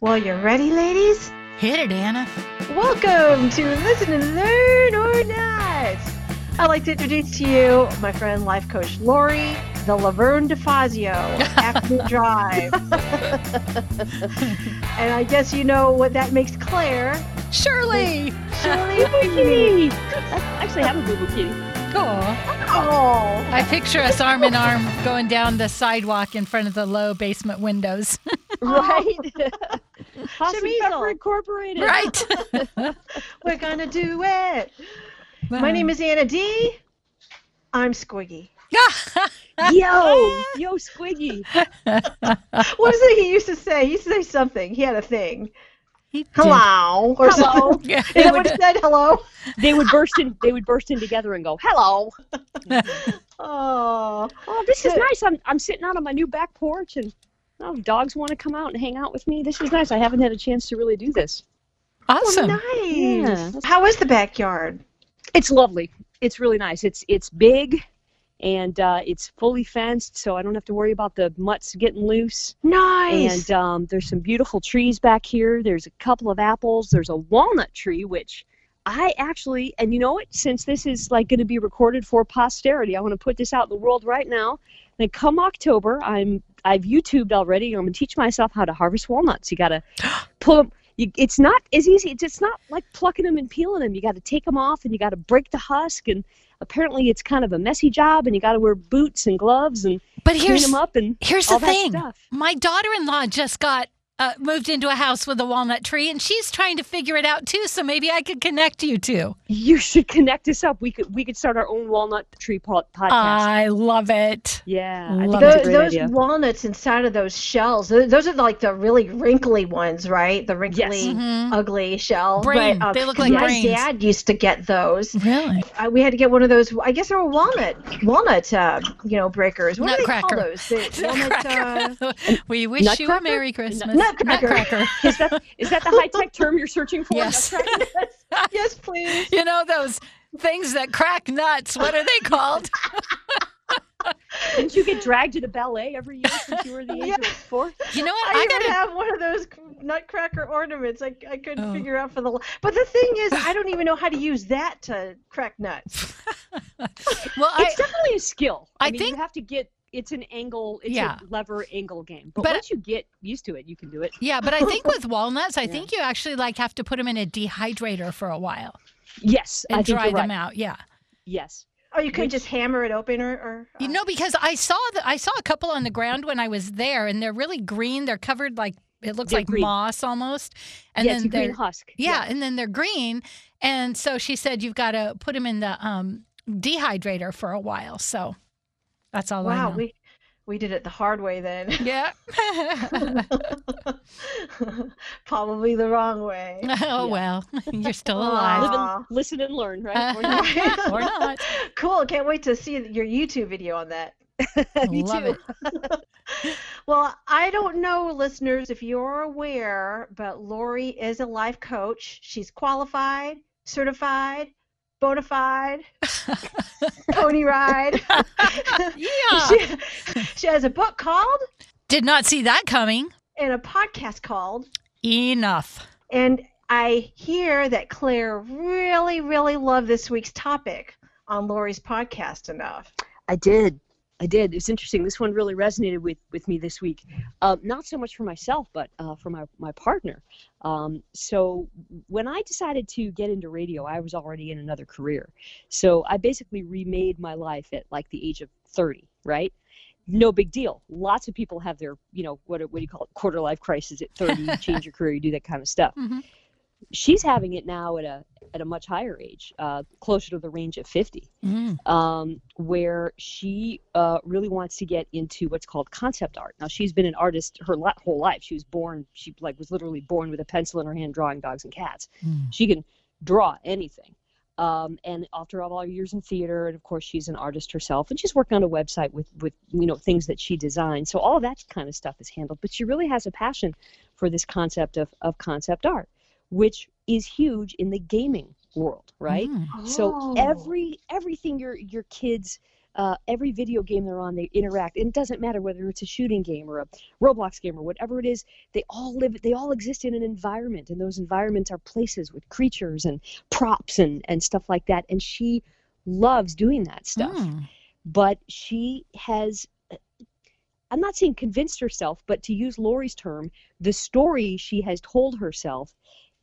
Well, you're ready, ladies? Hit it, Anna. Welcome to Listen and Learn or Not. I'd like to introduce to you my friend, life coach Lori, the Laverne DeFazio, Afternoon Drive. and I guess you know what that makes Claire. Shirley. Shirley Kitty. I actually have a boo boo kitty. Aw. Oh, I picture us arm in arm going down the sidewalk in front of the low basement windows. Right? Possum Pepper Incorporated. right. we're gonna do it. My name is Anna D. I'm Squiggy. Yo, yo, Squiggy. What is it he used to say? He used to say something. He had a thing. He did. Hello. Or Hello. something. Yeah. Is that what he said? Hello? They would burst in. They would burst in together and go, "Hello." Oh. Oh, this is nice. I'm I'm sitting out on my new back porch, and oh, dogs want to come out and hang out with me. This is nice. I haven't had a chance to really do this. Awesome. nice. Yeah. How is the backyard? It's lovely. It's really nice. It's it's big, and uh, it's fully fenced, so I don't have to worry about the mutts getting loose. Nice. And um, there's some beautiful trees back here. There's a couple of apples. There's a walnut tree, which I actually, and you know what? Since this is like going to be recorded for posterity, I want to put this out in the world right now. And come October, I'm I've YouTubed already. I'm going to teach myself how to harvest walnuts. You got to pull them. You, it's not as easy. It's, it's not like plucking them and peeling them. You got to take them off and you got to break the husk. And apparently, it's kind of a messy job. And you got to wear boots and gloves and But clean them up and here's all the that thing. stuff. My daughter-in-law just got uh, moved into a house with a walnut tree, and she's trying to figure it out too. So maybe I could connect you two. You should connect us up. We could we could start our own walnut tree po- podcast. I love it. yeah, love Those, that's a great those walnuts inside of those shells, those are like the really wrinkly ones, right? The wrinkly, Mhm. ugly shell. Brain. But, um, They look 'cause like my brains. dad used to get those. Really? Uh, we had to get one of those. I guess they were walnut, walnut, uh, you know, breakers. What do they call those? The walnut, uh, we wish you a Merry Christmas. Nutcracker. Nutcracker. Is that is that the high tech term you're searching for? Yes. Yes, please. you know those things that crack nuts. What are they called? Didn't you get dragged to the ballet every year since you were the age Yeah. of four? You know what? I, I even gotta. have one of those nutcracker ornaments. I, I couldn't Oh. figure out for the. But the thing is, I don't even know how to use that to crack nuts. Well, I, It's definitely a skill. I mean, think- you have to get. It's an angle. It's Yeah. a lever angle game. But, But- once you get used to it, you can do it. yeah, but I think with walnuts, I Yeah. think you actually like have to put them in a dehydrator for a while Yes, I and think dry you're them right. out. Yeah. Yes. Oh, you couldn't Which- just hammer it open, or, or uh, You know, because I saw the I saw a couple on the ground when I was there, and they're really green. They're covered like it looks They're like green. moss almost, and yeah, then a they're green husk. yeah, and then they're green. And so she said you've got to put them in the um, dehydrator for a while. So that's all I wow, know. we we did it the hard way then. yeah. Probably the wrong way. oh well, you're still alive. Live and listen and learn, right? Or not. or not. Cool. Can't wait to see your YouTube video on that. Me Love too. it. Well, I don't know, listeners, if you're aware, but Lori is a life coach. She's qualified, certified, bona fide, pony ride. Yeah. she, she has a book called Did not see that coming. and a podcast called. Enough. And I hear that Claire really, really loved this week's topic on Lori's podcast enough. I did. I did. It's interesting. This one really resonated with, with me this week. Uh, not so much for myself, but uh, for my, my partner. Um, so when I decided to get into radio, I was already in another career. So I basically remade my life at like the age of 30, right? No big deal. Lots of people have their, you know, what, what do you call it, quarter life crisis at 30, you change your career, you do that kind of stuff. Mhm. She's having it now at a at a much higher age, uh, closer to the range of 50 Mm. um, where she uh, really wants to get into what's called concept art. Now she's been an artist her whole life. She was born, she like was literally born with a pencil in her hand, drawing dogs and cats. Mm. She can draw anything. Um, and after all her years in theater, and of course she's an artist herself, and she's working on a website with with you know things that she designed. So all that kind of stuff is handled. But she really has a passion for this concept of of concept art, which is huge in the gaming world, right? Mm. So Oh. every everything your your kids uh, every video game they're on, they interact. And it doesn't matter whether it's a shooting game or a Roblox game or whatever it is. They all live. They all exist in an environment, and those environments are places with creatures and props and and stuff like that. And she loves doing that stuff. Mm. But she has. I'm not saying convinced herself, but to use Lori's term, the story she has told herself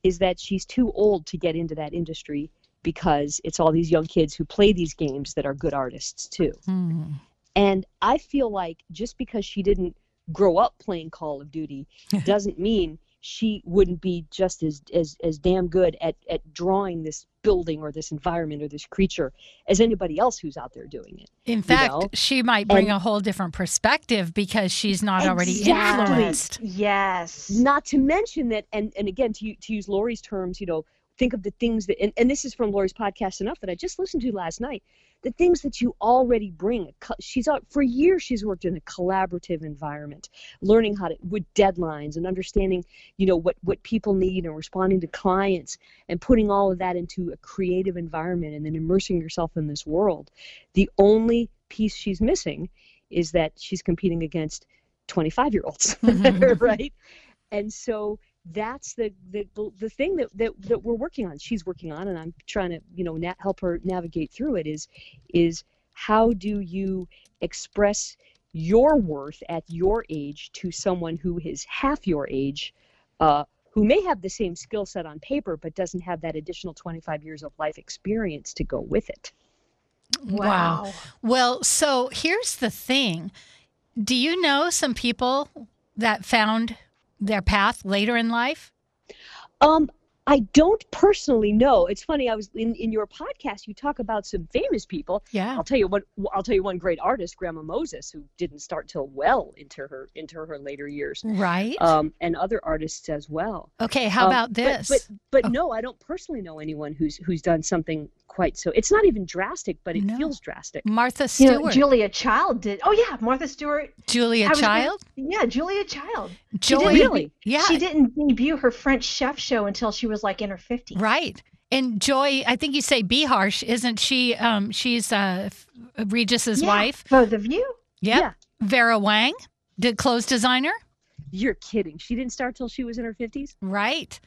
is that she's too old to get into that industry because it's all these young kids who play these games that are good artists too. Mm. And I feel like just because she didn't grow up playing Call of Duty doesn't mean she wouldn't be just as, as, as damn good at, at drawing this building or this environment or this creature as anybody else who's out there doing it. In fact, know? she might bring And- a whole different perspective because she's not already influenced. Yes. Not to mention that, and, and again, to, to use Lori's terms, you know, think of the things that, and, and this is from Lori's podcast enough that I just listened to last night, the things that you already bring. She's out for years. She's worked in a collaborative environment, learning how to with deadlines and understanding, you know, what what people need and responding to clients and putting all of that into a creative environment and then immersing yourself in this world. The only piece she's missing is that she's competing against 25 year olds, Mhm. right? And so that's the, the the the thing that, that that we're working on. She's working on, and I'm trying to you know na- help her navigate through it. Is is how do you express your worth at your age to someone who is half your age, uh, who may have the same skill set on paper but doesn't have that additional 25 years of life experience to go with it. Wow. Well, so here's the thing. Do you know some people that found their path later in life? Um, I don't personally know. It's funny. I was in, in your podcast. You talk about some famous people. Yeah. I'll tell you one. I'll tell you one great artist, Grandma Moses, who didn't start till well into her into her later years, Right. um, and other artists as well. okay. How Um, about but- this? But but, Oh. no, I don't personally know anyone who's who's done something quite so. It's not even drastic, but it No. feels drastic. Martha You Stewart, know, Julia Child did. Oh yeah, Martha Stewart. Julia I was gonna- Child, Yeah, Julia Child. Joy. Really? Yeah. She didn't debut her French chef show until she was like in her 50s. Right. And Joy, I think you say be harsh, isn't she? Um, she's uh, Regis's Yeah, wife. Both of you. Yep. Yeah. Vera Wang, did clothes designer. You're kidding. She didn't start till she was in her fifties. Right.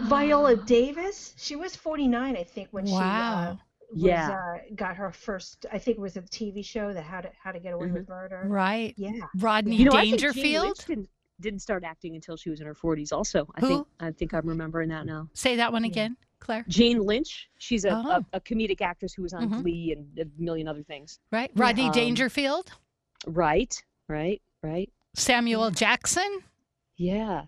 Viola Davis. She was 49, I think, when she uh, Wow. was, Yeah. uh, got her first. I think it was a TV show, the How to How to Get Away with Murder. Right. Yeah. Rodney You know, I think Jane Dangerfield. Lynch didn't, didn't start acting until she was in her forties. Also, I Who? think I think I'm remembering that now. Say that one Yeah. again, Claire. Jane Lynch. She's a, Oh. a, a comedic actress who was on Mhm. Glee and a million other things. Right. Rodney Um, Dangerfield. Right, right, right. Samuel Jackson. Yeah.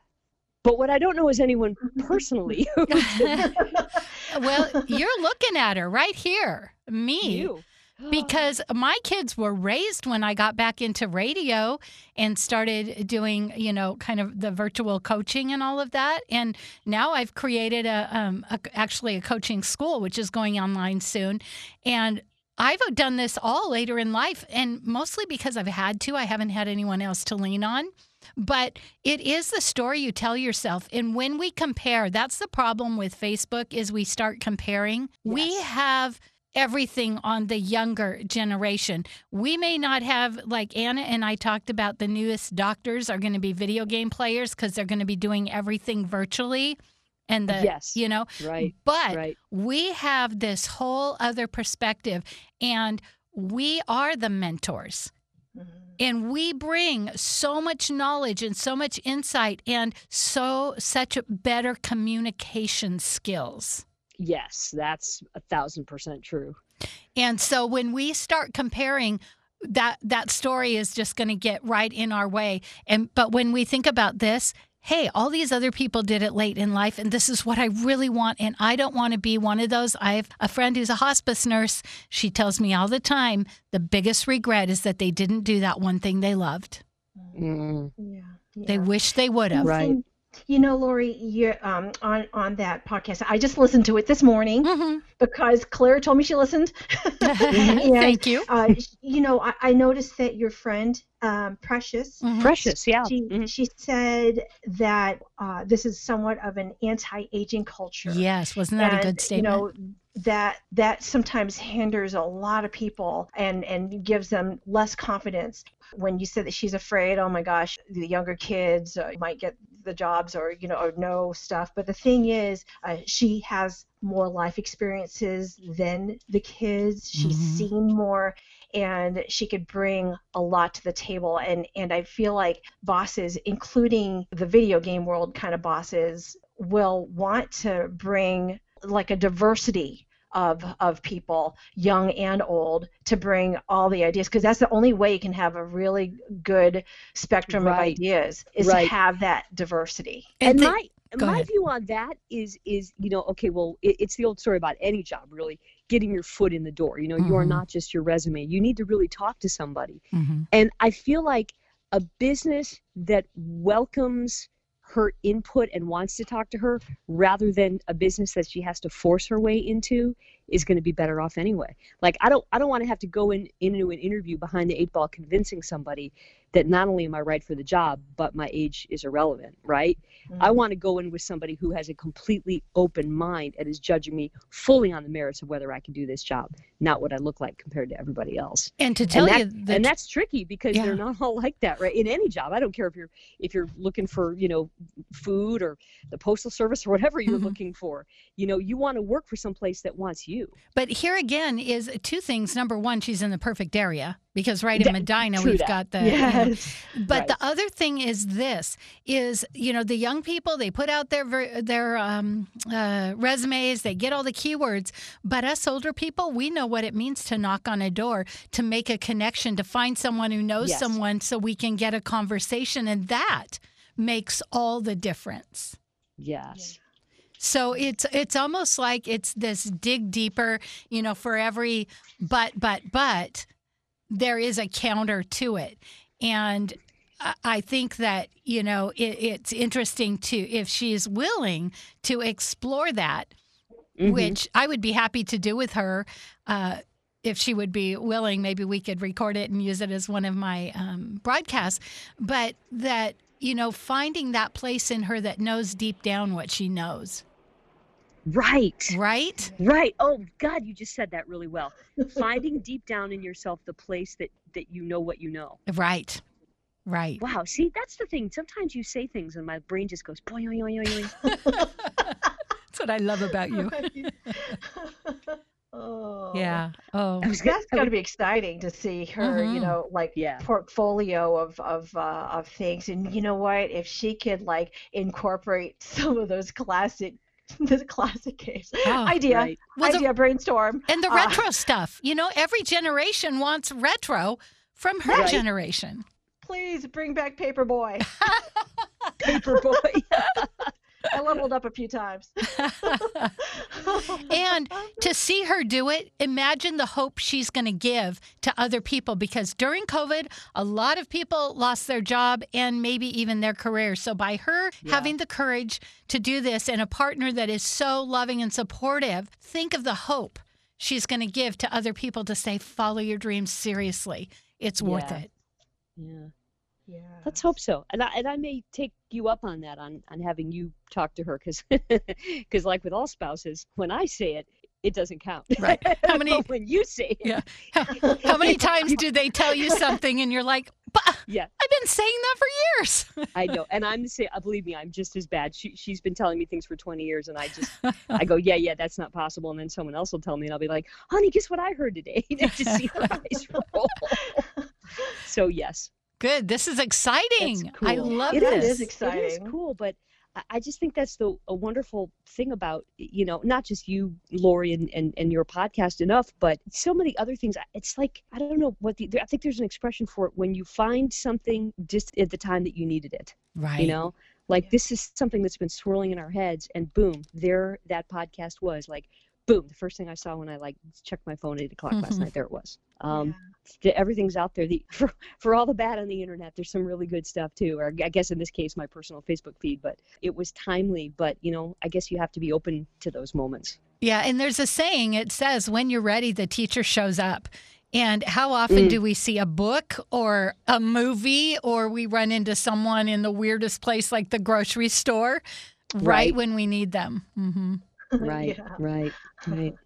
But what I don't know is anyone personally. well, you're looking at her right here. Me. you. because my kids were raised when I got back into radio and started doing, you know, kind of the virtual coaching and all of that. And now I've created a, um, a actually a coaching school, which is going online soon. And I've done this all later in life, and mostly because I've had to. I haven't had anyone else to lean on. But it is the story you tell yourself. And when we compare, that's the problem with Facebook is we start comparing. We have everything on the younger generation. We may not have like Anna and I talked about the newest doctors are going to be video game players because they're going to be doing everything virtually and the Yes. you know Right, but right. we have this whole other perspective and we are the mentors. Mm-hmm. and we bring so much knowledge and so much insight and so such better communication skills. Yes, that's a thousand percent true. and so when we start comparing that that story is just going to get right in our way. And but when we think about this hey all these other people did it late in life and this is what i really want and i don't want to be one of those i have a friend who's a hospice nurse she tells me all the time the biggest regret is that they didn't do that one thing they loved Mm. Yeah. they wish they would have Right. Something, You know, Lori, you um on on that podcast, I just listened to it this morning Mhm. because Claire told me she listened. And, Thank you. uh, you know, I, I noticed that your friend um, Precious, Mhm. Precious, yeah. she Mhm. she said that uh, this is somewhat of an anti-aging culture. Yes, wasn't that a good statement? You know, that that sometimes hinders a lot of people and and gives them less confidence. When you said that she's afraid, oh my gosh, the younger kids uh, might get the jobs or you know or know stuff. But the thing is, uh, she has more life experiences than the kids. She's Mhm. seen more. And she could bring a lot to the table, and and I feel like bosses, including the video game world kind of bosses, will want to bring like a diversity of of people, young and old, to bring all the ideas because that's the only way you can have a really good spectrum of ideas is Right. to have that diversity. and the- my my ahead. view on that is is you know okay well it, it's the old story about any job really getting your foot in the door you know you are Mhm. not just your resume you need to really talk to somebody Mhm. and i feel like a business that welcomes her input and wants to talk to her rather than a business that she has to force her way into is going to be better off anyway. Like i don't i don't want to have to go in into an interview behind the eight ball convincing somebody that not only am i right for the job but my age is irrelevant right I want to go in with somebody who has a completely open mind and is judging me fully on the merits of whether I can do this job, not what I look like compared to everybody else. And to tell and, you that, and that's tricky because Yeah. they're not all like that, right? In any job, I don't care if you're if you're looking for you know food or the postal service or whatever you're Mhm. looking for. You know, you want to work for some place that wants you. But here again is two things. Number one, she's in the perfect area because right in Medina true we've that. got the. you know, yes. but Right. the other thing is this: is you know the young people they put out their their um, uh, resumes, they get all the keywords, but us older people we know what it means to knock on a door, to make a connection, to find someone who knows Yes. someone, so we can get a conversation, and that makes all the difference. Yes. So it's it's almost like it's this dig deeper, you know, for every but but but there is a counter to it. And I- think that, you know, it, it's interesting to if she's willing to explore that, Mhm. which I would be happy to do with her. Uh, if she would be willing, maybe we could record it and use it as one of my um, broadcasts. But that, you know, finding that place in her that knows deep down what she knows, Right. right? Right. Oh God, you just said that really well. Finding deep down in yourself the place that that you know what you know. Right. Right. Wow. See, that's the thing. Sometimes you say things and my brain just goes boing, boing, boing, boing. That's what I love about you. oh. Yeah. Oh. I was gonna- That's got to be exciting to see her, Mhm. you know, like Yeah. portfolio of of uh, of things. And you know what? If she could like incorporate some of those classic, the classic case. Oh, idea, Right. Well, the- idea brainstorm. And the Uh, retro stuff. You know, every generation wants retro from her Right. generation. Please bring back Paperboy. Paperboy. I leveled up a few times. and to see her do it, imagine the hope she's going to give to other people because during COVID, a lot of people lost their job and maybe even their career. So, by her Yeah. having the courage to do this and a partner that is so loving and supportive, think of the hope she's going to give to other people to say, follow your dreams seriously. It's worth Yeah. it. yeah. Yeah. Let's hope so. And I and I may take you up on that on on having you talk to her because because like with all spouses, when I say it, it doesn't count. Right. How many- when you say it, Yeah. How many times do they tell you something and you're like, but Yeah. I've been saying that for years. I know, and I'm the same. Uh, believe me, I'm just as bad. She she's been telling me things for 20 years, and I just I go, yeah, yeah, that's not possible. And then someone else will tell me, and I'll be like, honey, guess what I heard today? And I just see her eyes roll. so yes, Good. This is exciting. That's I love It this. is It is exciting. It is cool, but I- I just think that's the a wonderful thing about you know not just you, Lori, and, and, and your podcast enough, but so many other things. It's like I don't know what the I think there's an expression for it when you find something just at the time that you needed it. Right. You know, like Yeah. this is something that's been swirling in our heads, and boom, there that podcast was like boom, the first thing I saw when I like checked my phone at eight o'clock last Mhm. night, there it was. Um, the- everything's out there. The, for, for all the bad on the internet, there's some really good stuff too. Or I guess in this case, my personal Facebook feed. But it was timely. But you know, I guess you have to be open to those moments. Yeah, and there's a saying it says when you're ready the teacher shows up. And how often Mm. do we see a book or a movie or we run into someone in the weirdest place like the grocery store right, Right. when we need them? hmm Right, Yeah. right, right.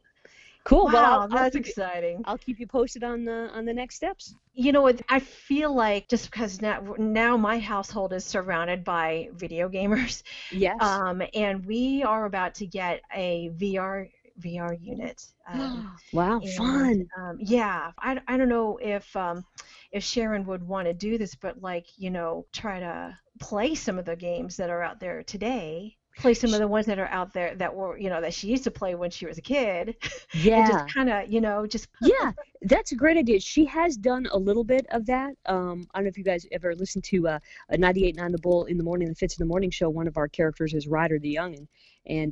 Cool. Wow, well, I'll, I'll that's exciting. I'll keep you posted on the on the next steps. You know what? I feel like just because now, now my household is surrounded by video gamers, Yes. um, and we are about to get a VR VR unit. Um, wow, and, fun. Um, yeah, I, I don't know if um, if Sharon would want to do this, but like you know, try to play some of the games that are out there today. Play some of the ones that are out there that were you know that she used to play when she was a kid. and Yeah. just kind of you know just yeah, that's a great idea. She has done a little bit of that. Um, I don't know if you guys ever listened to uh, a 98.9 The Bull in the morning, the Fitz in the Morning show. One of our characters is Ryder the young and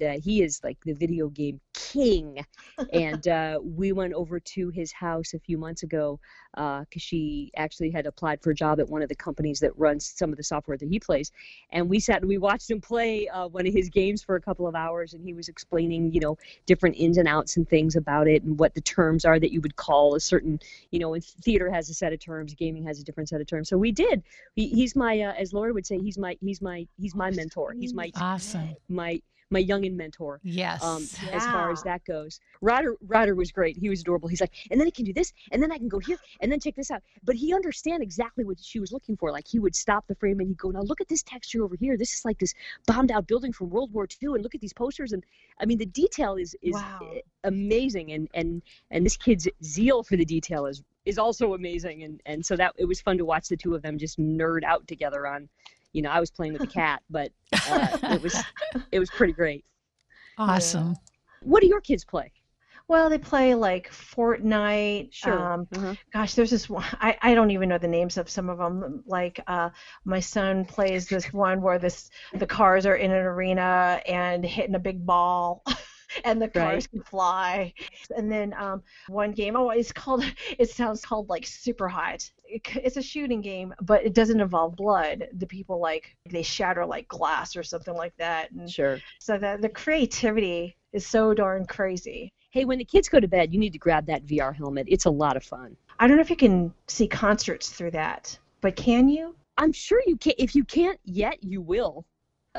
uh, he is like the video game king. and uh, we went over to his house a few months ago because she actually had applied for a job at one of the companies that runs some of the software that he plays. And we sat and we watched him play uh, one of his games for a couple of hours, and he was explaining, you know, different ins and outs and things about it and what the terms are that you would call a certain, you know, and theater has a set of terms, gaming has a different set of terms. So we did. He, he's my, uh, as Laura would say, he's my, he's my, he's my mentor. He's my, Awesome. my, my youngin mentor Yes. um, as far as that goes. Ryder Ryder was great. He was adorable. He's like, and then I can do this, and then I can go here, and then check this out. But he understand exactly what she was looking for. Like he would stop the frame and he'd go, now look at this texture over here. This is like this bombed out building from World War II, and look at these posters. And I mean, the detail is is Wow. amazing, and and and this kid's zeal for the detail is is also amazing. And and so that it was fun to watch the two of them just nerd out together on. You know, I was playing with the cat, but uh, it was it was pretty great. awesome. What do your kids play? well they play like Fortnite. Um, Uh-huh. gosh, there's this one. I, I don't even know the names of some of them. Like uh, my son plays this one where this the cars are in an arena and hitting a big ball. And the cars Right. can fly, and then um, one game. Oh, it's called. It sounds called like Super Hot. It's a shooting game, but it doesn't involve blood. The people like they shatter like glass or something like that, and Sure. so the the creativity is so darn crazy. Hey, when the kids go to bed, you need to grab that VR helmet. It's a lot of fun. I don't know if you can see concerts through that, but can you? I'm sure you can. If you can't yet, you will.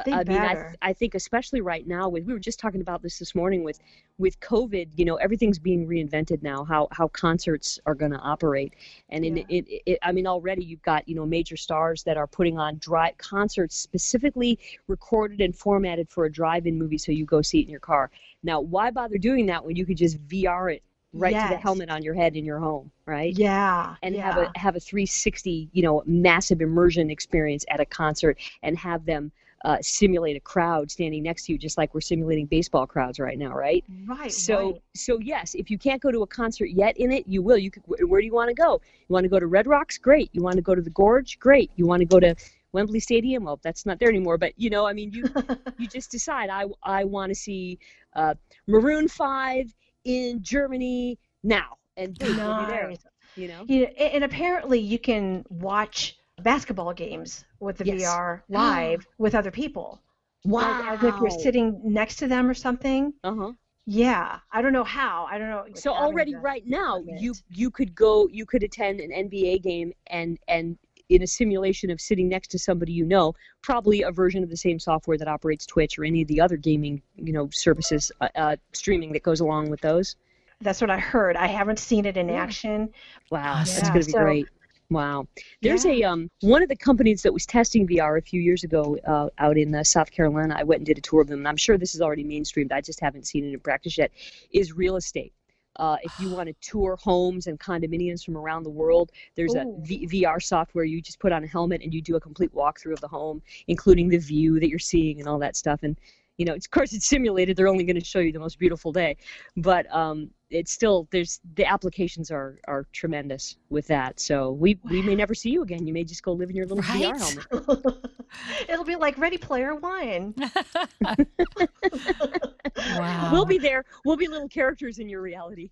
They I mean, I, th- I think especially right now with we were just talking about this this morning with with COVID. You know, everything's being reinvented now. How how concerts are going to operate, and in Yeah. it, it, I mean, already you've got you know major stars that are putting on drive concerts specifically recorded and formatted for a drive-in movie, so you go see it in your car. Now, why bother doing that when you could just VR it right to the helmet on your head in your home, right? Yeah. and yeah. have a have a 360 you know massive immersion experience at a concert and have them uh, simulate a crowd standing next to you just like we're simulating baseball crowds right now right? Right. so right. so yes if you can't go to a concert yet in it you will. You could where do you want to go? You want to go to red rocks? Great. You want to go to the gorge? Great. You want to go to wembley stadium? Well that's not there anymore but you know i mean you you just decide i i want to see uh, maroon 5 in germany now and boom, be there you know? You know, and apparently you can watch basketball games with the Yes. VR live with other people. Like, as if you're sitting next to them or something. uh-huh Yeah. I don't know how. I don't know. so already right now permit. you you could go you could attend an NBA game and and in a simulation of sitting next to somebody you know probably a version of the same software that operates Twitch or any of the other gaming you know services uh, uh, streaming that goes along with those That's what I heard. I haven't seen it in action. wow that's going to be So- great wow there's a um one of the companies that was testing VR a few years ago uh, out in uh, South Carolina I went and did a tour of them and I'm sure this is already mainstreamed I just haven't seen it in practice yet is real estate uh, if you want to tour homes and condominiums from around the world, there's a Ooh. v- VR software. You just put on a helmet and you do a complete walkthrough of the home, including the view that you're seeing and all that stuff. And you know, it's, of course, it's simulated. They're only going to show you the most beautiful day, but um, it's still there's the applications are are tremendous with that. So we we may never see you again. You may just go live in your little VR helmet. It'll be like Ready Player One. Wow. We'll be there. We'll be little characters in your reality.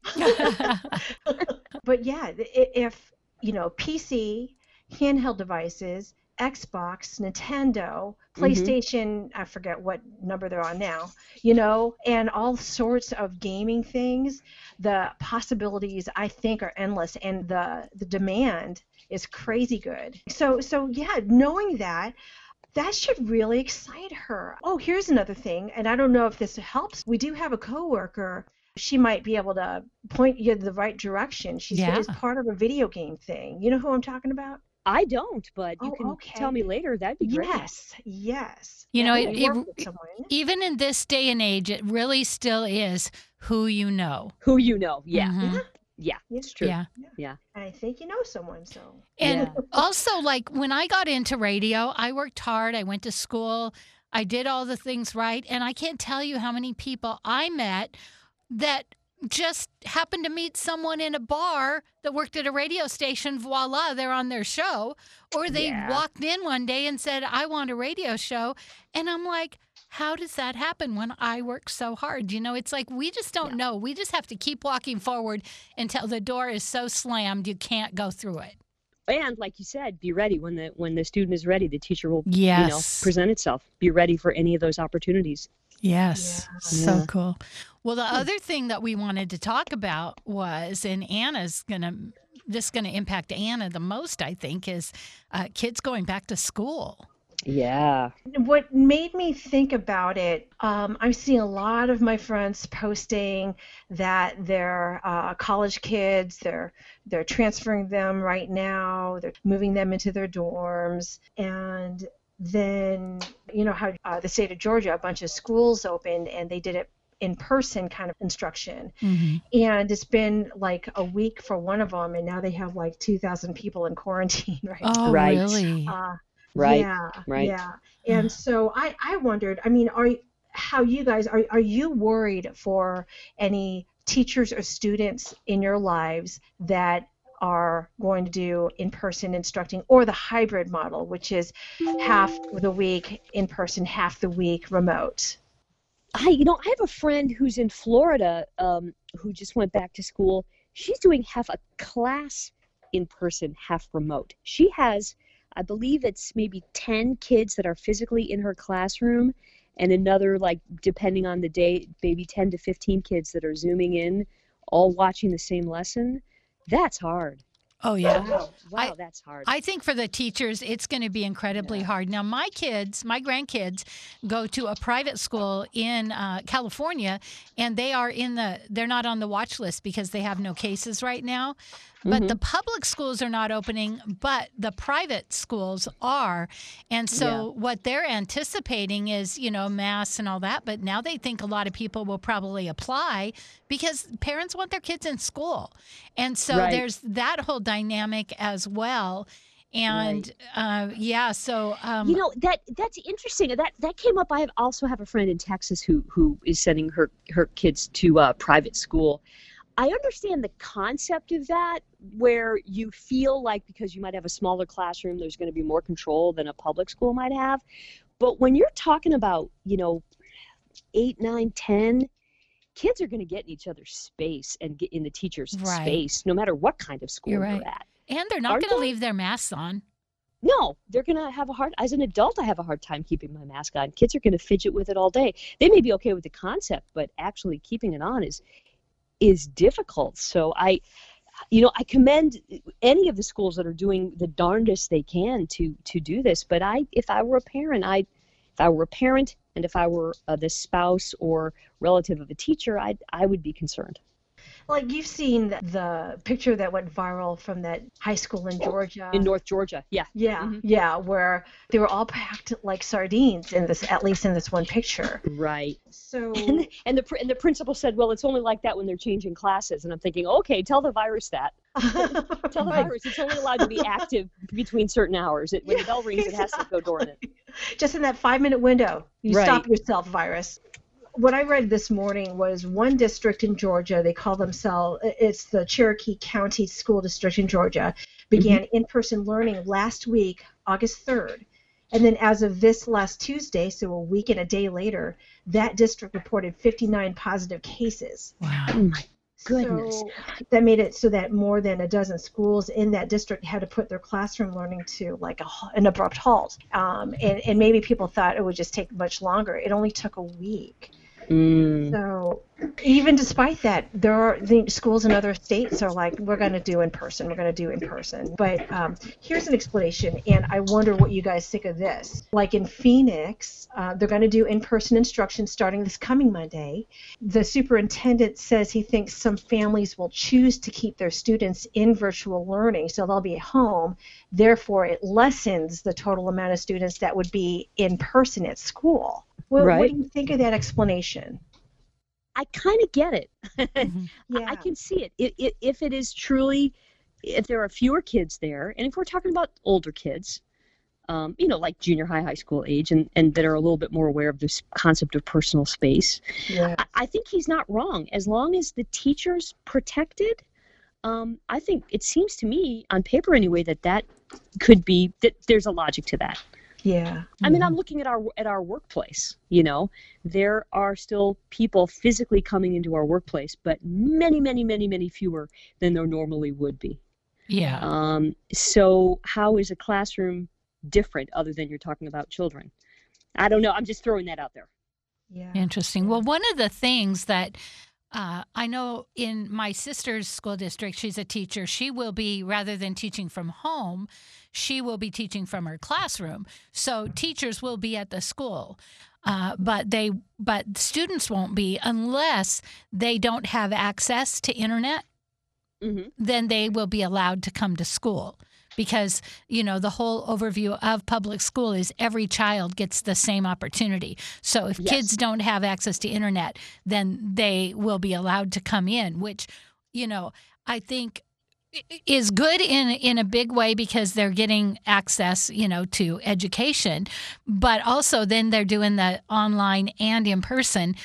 but yeah, if you know PC, handheld devices, Xbox, Nintendo, mm-hmm. PlayStation, I forget what number they're on now, you know, and all sorts of gaming things, the possibilities I think are endless and the the demand is crazy good. So so yeah, knowing that that should really excite her. Oh, here's another thing, and I don't know if this helps. We do have a coworker. She might be able to point you the right direction. She's Yeah. part of a video game thing. You know who I'm talking about? I don't, but you Oh, can okay. tell me later. That'd be great. Yes, yes. You know, it- it- Even in this day and age, it really still is who you know. Who you know? Yeah, Mhm. Yeah. yeah, Yeah. it's true. Yeah. And I think you know someone, so. And Yeah. also, like when I got into radio, I worked hard. I went to school. I did all the things right. And I can't tell you how many people I met that just happened to meet someone in a bar that worked at a radio station. Voila, they're on their show. Or they Yeah. walked in one day and said, I want a radio show. And I'm like, how does that happen when I work so hard? You know, it's like we just don't know. We just have to keep walking forward until the door is so slammed you can't go through it. And like you said, be ready when the when the student is ready. The teacher will Yes. you know present itself. Be ready for any of those opportunities. Yes. Yeah. So Yeah. cool. Well, the other thing that we wanted to talk about was, and Anna's going to, this is going to impact Anna the most, I think, is uh, kids going back to school. Yeah. What made me think about it, um, I'm seeing a lot of my friends posting that they're uh, college kids, they're they're transferring them right now, they're moving them into their dorms, and then you know how uh, the state of Georgia, a bunch of schools opened and they did it in person kind of instruction and it's been like a week for one of them and now they have like 2000 people in quarantine right Oh, Right. really? uh, Right. yeah, right. Yeah. And so I, I wondered, I mean, are how you guys are are you worried for any teachers or students in your lives that are going to do in-person instructing or the hybrid model, which is half the week in person, half the week remote? I, you know, I have a friend who's in Florida um, who just went back to school. She's doing half a class in person, half remote. She has, I believe it's maybe 10 kids that are physically in her classroom, and another, like, depending on the day, maybe 10 to 15 kids that are zooming in, all watching the same lesson. That's hard. Oh, yeah. Wow, wow I- that's hard. I think for the teachers, it's going to be incredibly hard. Now, my kids, my grandkids, go to a private school in uh, California, and they are in the. They're not on the watch list because they have no cases right now. But the public schools are not opening, but the private schools are. And so what they're anticipating is, you know, masks and all that. But now they think a lot of people will probably apply because parents want their kids in school. And so Right. there's that whole dynamic as well. And uh, yeah, so um, you know that that's interesting. That that came up. I have, also have a friend in Texas who who is sending her her kids to uh, private school. I understand the concept of that, where you feel like because you might have a smaller classroom, there's going to be more control than a public school might have. But when you're talking about, you know, eight, nine, ten, kids are going to get in each other's space and get in the teacher's Right. space, no matter what kind of school You're you're at. and they're not going to leave their masks on. No, they're going to have a hard as an adult I have a hard time keeping my mask on. Kids are going to fidget with it all day. They may be okay with the concept, but actually keeping it on is is difficult. So I you know, I commend any of the schools that are doing the darndest they can to to do this, but I if I were a parent, I if I were a parent and if I were uh, the spouse or relative of a teacher, I I would be concerned. Like you've seen the, picture that went viral from that high school in Georgia. In North Georgia. Yeah. yeah, Mhm. yeah, where they were all packed like sardines in this, at least in this one picture. Right. So And, and the and the principal said, "Well, it's only like that when they're changing classes." And I'm thinking, "Okay, tell the virus that. Tell the virus it's only allowed to be active between certain hours. It, when the bell rings, it has to go dormant." just in that five minute window, you Right. stop yourself, virus. What I read this morning was one district in Georgia, they call themselves, it's the Cherokee County School District in Georgia, began Mm-hmm. in person learning last week, August 3rd. And then as of this last Tuesday, so a week and a day later, that district reported 59 positive cases. Wow. Oh my goodness. So that made it so that more than a dozen schools in that district had to put their classroom learning to like a, an abrupt halt. Um, and, and maybe people thought it would just take much longer. It only took a week. Mm. So even despite that, there are the schools in other states are like, we're going to do in person. We're going to do in person. But um, here's an explanation, and I wonder what you guys think of this. Like in Phoenix, uh, they're going to do in-person instruction starting this coming Monday. The superintendent says he thinks some families will choose to keep their students in virtual learning, so they'll be at home. Therefore, it lessens the total amount of students that would be in person at school. What, what do you think of that explanation? I kind of get it. Mhm. Yeah. I can see it. If, if, if it is truly, if there are fewer kids there, and if we're talking about older kids, um, you know, like junior high, high school age, and, and that are a little bit more aware of this concept of personal space, yeah. I, I think he's not wrong. As long as the teacher's protected, um, I think it seems to me, on paper anyway, that that could be that there's a logic to that. Yeah. I mean, I'm looking at our at our workplace. You know, there are still people physically coming into our workplace, but many, many, many, many fewer than there normally would be. Yeah. Um, so, how is a classroom different, other than you're talking about children? I don't know. I'm just throwing that out there. Yeah. Interesting. Well, one of the things that uh, I know in my sister's school district, she's a teacher. She will be, rather than teaching from home, she will be teaching from her classroom. So teachers will be at the school. Uh, but they, but students won't be unless they don't have access to internet. hmm Then they will be allowed to come to school because you know the whole overview of public school is every child gets the same opportunity. So if Yes. kids don't have access to internet then they will be allowed to come in which you know i think is good in in a big way because they're getting access you know to education but also then they're doing the online and in person.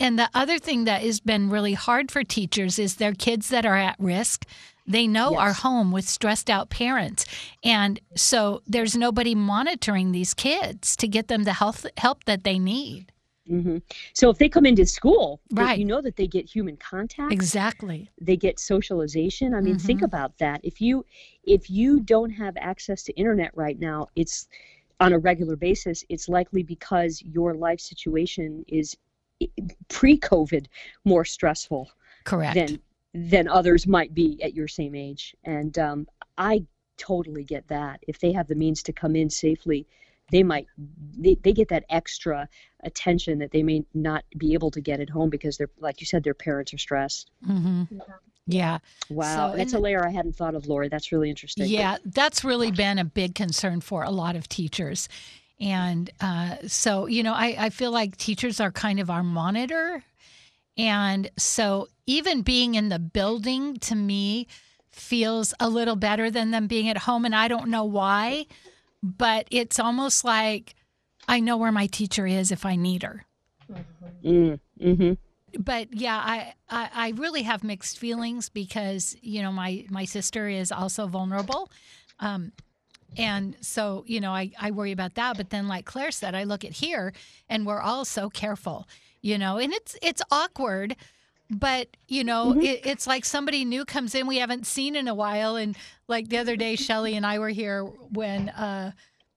And the other thing that has been really hard for teachers is their kids that are at risk they know are Yes. home with stressed out parents and so there's nobody monitoring these kids to get them the health help that they need hmm So, if they come into school, Right. you know that they get human contact. exactly they get socialization i mean think Mhm. about that if you if you don't have access to internet right now it's on a regular basis it's likely because your life situation is pre-covid more stressful correct than than others might be at your same age and um, i totally get that if they have the means to come in safely they might they, they get that extra attention that they may not be able to get at home because they're like you said their parents are stressed hmm yeah Wow, So, that's and- a layer I hadn't thought of, Lori. That's really interesting. Yeah, that's really been a big concern for a lot of teachers. And uh, so, you know, I, I feel like teachers are kind of our monitor. And so, even being in the building to me feels a little better than them being at home. And I don't know why, but it's almost like I know where my teacher is if I need her. Mm, hmm but yeah, I, I I really have mixed feelings because you know my my sister is also vulnerable, um, and so you know I I worry about that. But then, like Claire said, I look at here, and we're all so careful, you know, and it's it's awkward. But you know, it, it's like somebody new comes in we haven't seen in a while, and like the other day, Shelly and I were here when uh,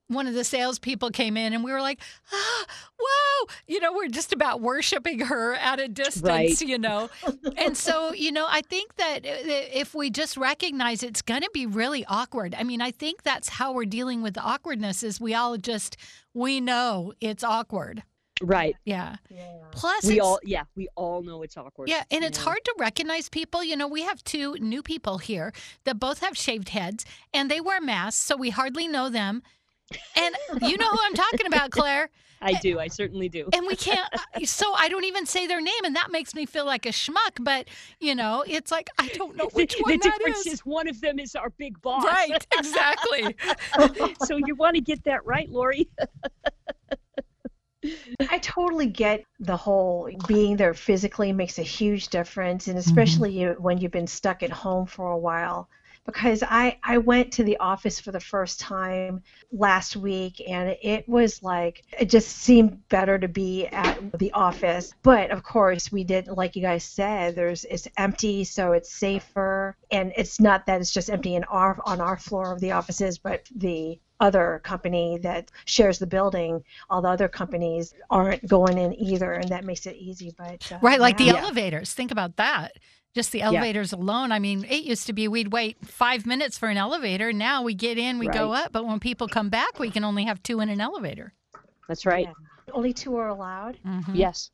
one of the salespeople came in, and we were like, ah, "Wow!" You know, we're just about worshiping her at a distance, Right. you know. and so, you know, I think that uh, if we just recognize it's going to be really awkward. I mean, I think that's how we're dealing with the awkwardness. Is we all just we know it's awkward. Right. Yeah. Yeah. Plus, We all, yeah, we all know it's awkward. yeah, and it's Yeah. hard to recognize people. You know, we have two new people here that both have shaved heads and they wear masks, so we hardly know them. And you know who I'm talking about, Claire. I do. I certainly do. And we can't, uh, so I don't even say their name, and that makes me feel like a schmuck. But, you know, it's like, I don't know which the, one the that difference is. is one of them is our big boss. Right, exactly. so you want to get that right, Lori? I totally get the whole being there physically makes a huge difference, and mm-hmm. especially you, when you've been stuck at home for a while. because I, I went to the office for the first time last week and it was like it just seemed better to be at the office. But of course we did like you guys said there's it's empty so it's safer. And it's not that it's just empty in our on our floor of the offices but the other company that shares the building all the other companies aren't going in either and that makes it easy but uh, right like yeah. the elevators think about that just the elevators yeah. alone. I mean, it used to be we'd wait five minutes for an elevator. Now we get in, we right. go up. But when people come back, we can only have two in an elevator. That's right. Yeah. Only two are allowed? Mm-hmm. Yes.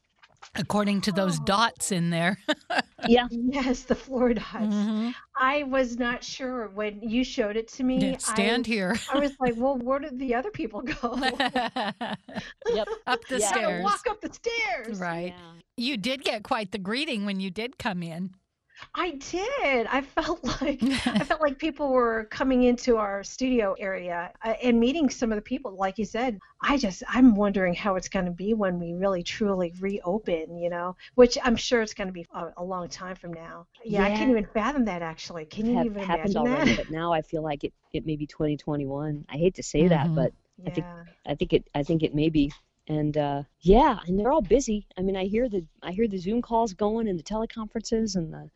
According to those oh. dots in there. yeah. Yes, the floor dots. Mm-hmm. I was not sure when you showed it to me. Didn't stand I, here. I was like, well, where did the other people go? yep. Up the yeah. stairs. Walk up the stairs. Right. Yeah. You did get quite the greeting when you did come in. I did. I felt like I felt like people were coming into our studio area uh, and meeting some of the people. Like you said, I just I'm wondering how it's going to be when we really truly reopen. You know, which I'm sure it's going to be a, a, long time from now. Yeah, yeah, I can't even fathom that. Actually, can you Have even happened imagine already, that? But now I feel like it it may be 2021. I hate to say mm-hmm. that, but yeah. I think I think it I think it may be and uh, yeah, and they're all busy. I mean, I hear the I hear the Zoom calls going and the teleconferences and the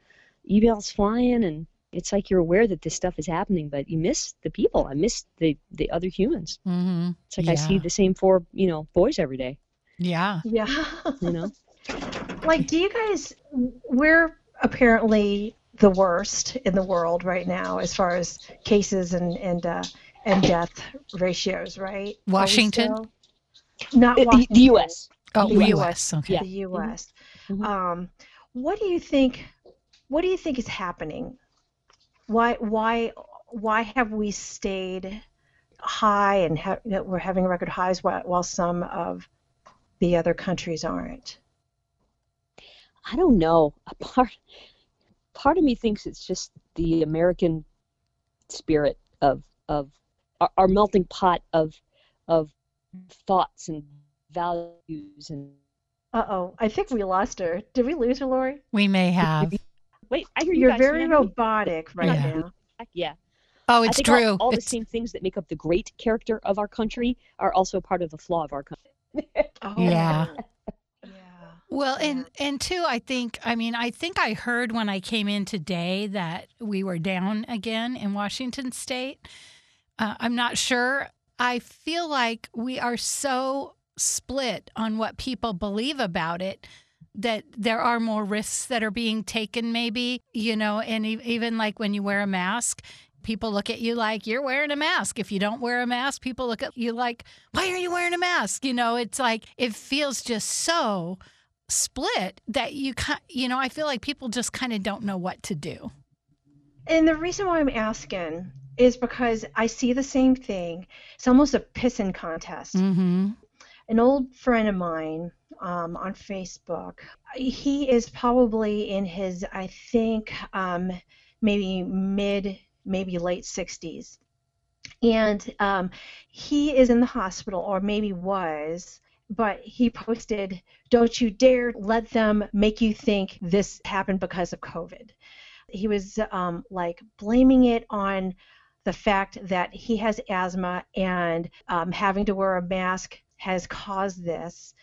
emails flying and it's like you're aware that this stuff is happening, but you miss the people. I miss the the other humans. Mm-hmm. It's like yeah. I see the same four, you know, boys every day. Yeah. Yeah. You know. like, do you guys? We're apparently the worst in the world right now as far as cases and and uh, and death ratios, right? Washington. Not the, Washington. the U.S. Oh, the U.S. Okay. The U.S. Mm-hmm. Um, what do you think? What do you think is happening? Why why why have we stayed high and ha- we're having record highs while, while some of the other countries aren't? I don't know. A part part of me thinks it's just the American spirit of of our, our melting pot of of thoughts and values and uh oh, I think we lost her. Did we lose her, Lori? We may have. Wait, I hear you You're guys. very robotic right Yeah. now. Yeah. Oh, I it's think true. All, all the same things that make up the great character of our country are also part of the flaw of our country. Oh, Yeah. Yeah. Well, and and two, I think. I mean, I think I heard when I came in today that we were down again in Washington State. Uh, I'm not sure. I feel like we are so split on what people believe about it that there are more risks that are being taken, maybe, you know, and e- even like when you wear a mask, people look at you like you're wearing a mask. If you don't wear a mask, people look at you like, why are you wearing a mask? You know, it's like it feels just so split that you kind you know, I feel like people just kind of don't know what to do. And the reason why I'm asking is because I see the same thing. It's almost a pissing contest. Mm-hmm. An old friend of mine um, on Facebook, he is probably in his, I think, um, maybe mid, maybe late 60s. And um, he is in the hospital, or maybe was, but he posted, Don't you dare let them make you think this happened because of COVID. He was um, like blaming it on the fact that he has asthma and um, having to wear a mask has caused this.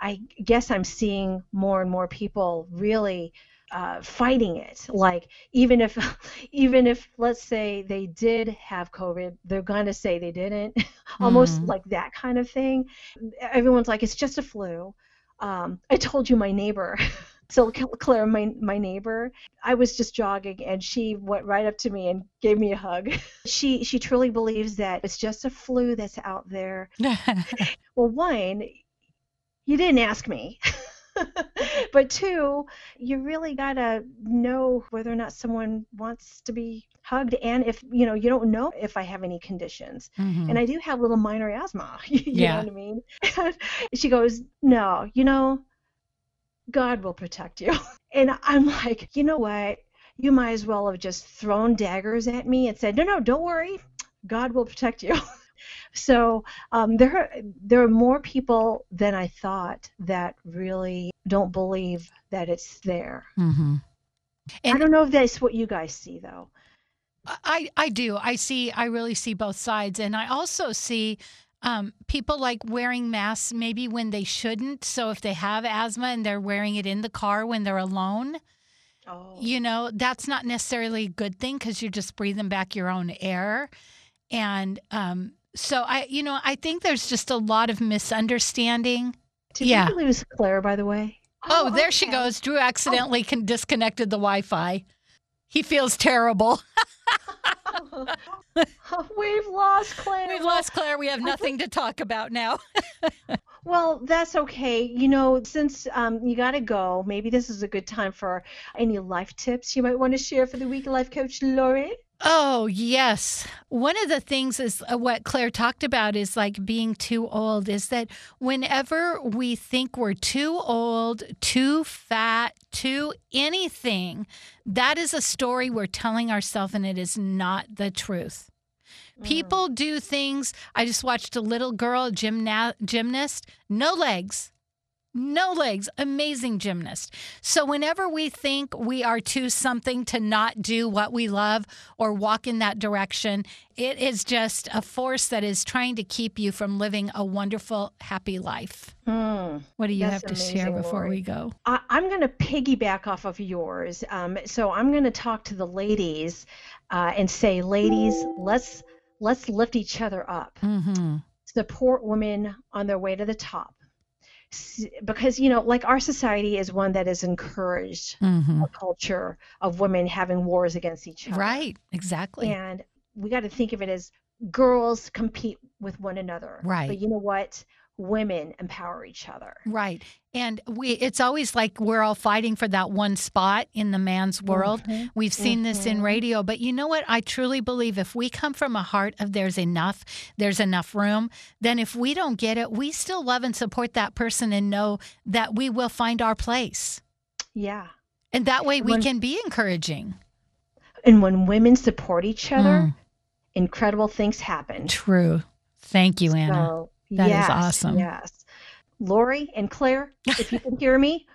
I guess I'm seeing more and more people really uh, fighting it. Like even if, even if let's say they did have COVID, they're going to say they didn't. Almost Mhm. like that kind of thing. Everyone's like, it's just a flu. Um, I told you my neighbor. So Cl- Claire, my my neighbor, I was just jogging and she went right up to me and gave me a hug. She she truly believes that it's just a flu that's out there. Well, one, you didn't ask me. but two, you really gotta know whether or not someone wants to be hugged, and if you know you don't know if I have any conditions, Mhm. and I do have little minor asthma. you Yeah. know what I mean? she goes, no, you know, God will protect you. And I'm like, you know what? You might as well have just thrown daggers at me and said, no, no, don't worry. God will protect you. So um, there, are, there are more people than I thought that really don't believe that it's there. Mhm. I don't know if that's what you guys see, though. I, I do. I see, I really see both sides. And I also see um, people like wearing masks maybe when they shouldn't. So if they have asthma and they're wearing it in the car when they're alone, Oh. you know, that's not necessarily a good thing because you're just breathing back your own air. And um, so I, you know, I think there's just a lot of misunderstanding. Did yeah. we lose Claire, by the way? Oh, there she goes. Drew accidentally con- disconnected the Wi Fi. He feels terrible. We've lost Claire. We've lost Claire. We have nothing to talk about now. Well, that's okay. You know, since um, you got to go, maybe this is a good time for any life tips you might want to share for the week, life coach Lori. Oh, yes. One of the things is uh, what Claire talked about is like being too old, is that whenever we think we're too old, too fat, too anything, that is a story we're telling ourselves and it is not the truth. People do things. I just watched a little girl, gymna- gymnast, no legs, no legs, amazing gymnast. So, whenever we think we are too something to not do what we love or walk in that direction, it is just a force that is trying to keep you from living a wonderful, happy life. Mm. What do you have to share before Lori. we go? I, I'm going to piggyback off of yours. Um, so I'm going to talk to the ladies uh, and say, ladies, let's let's lift each other up. Mm-hmm. Support women on their way to the top. Because you know, like our society is one that has encouraged Mm-hmm. a culture of women having wars against each other. Right, exactly. And we got to think of it as girls compete with one another. Right. But you know what? Women empower each other. Right. And we it's always like we're all fighting for that one spot in the man's world. Mhm. We've seen this in Mhm. radio, but you know what? I truly believe if we come from a heart of there's enough, there's enough room, then if we don't get it, we still love and support that person and know that we will find our place. Yeah. And that way we When- can be encouraging. And when women support each other, Mm. incredible things happen. True. Thank you, Anna. So, That is yes, awesome. Yes. Lori and Claire, if you can hear me,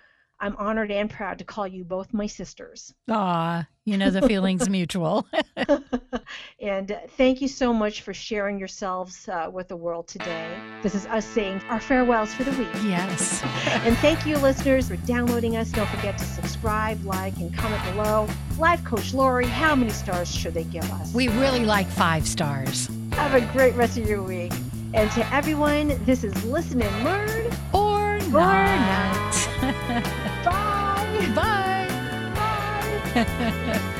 I'm honored and proud to call you both my sisters. Ah, you know the feeling's mutual. and uh, thank you so much for sharing yourselves uh, with the world today. This is us saying our farewells for the week. yes. And thank you, listeners, for downloading us. Don't forget to subscribe, like, and comment below. Life Coach Lori, how many stars should they give us? We really like five stars. have a great rest of your week. And to everyone, this is Listen and Learn. Or not. not. Bye. Bye. Bye.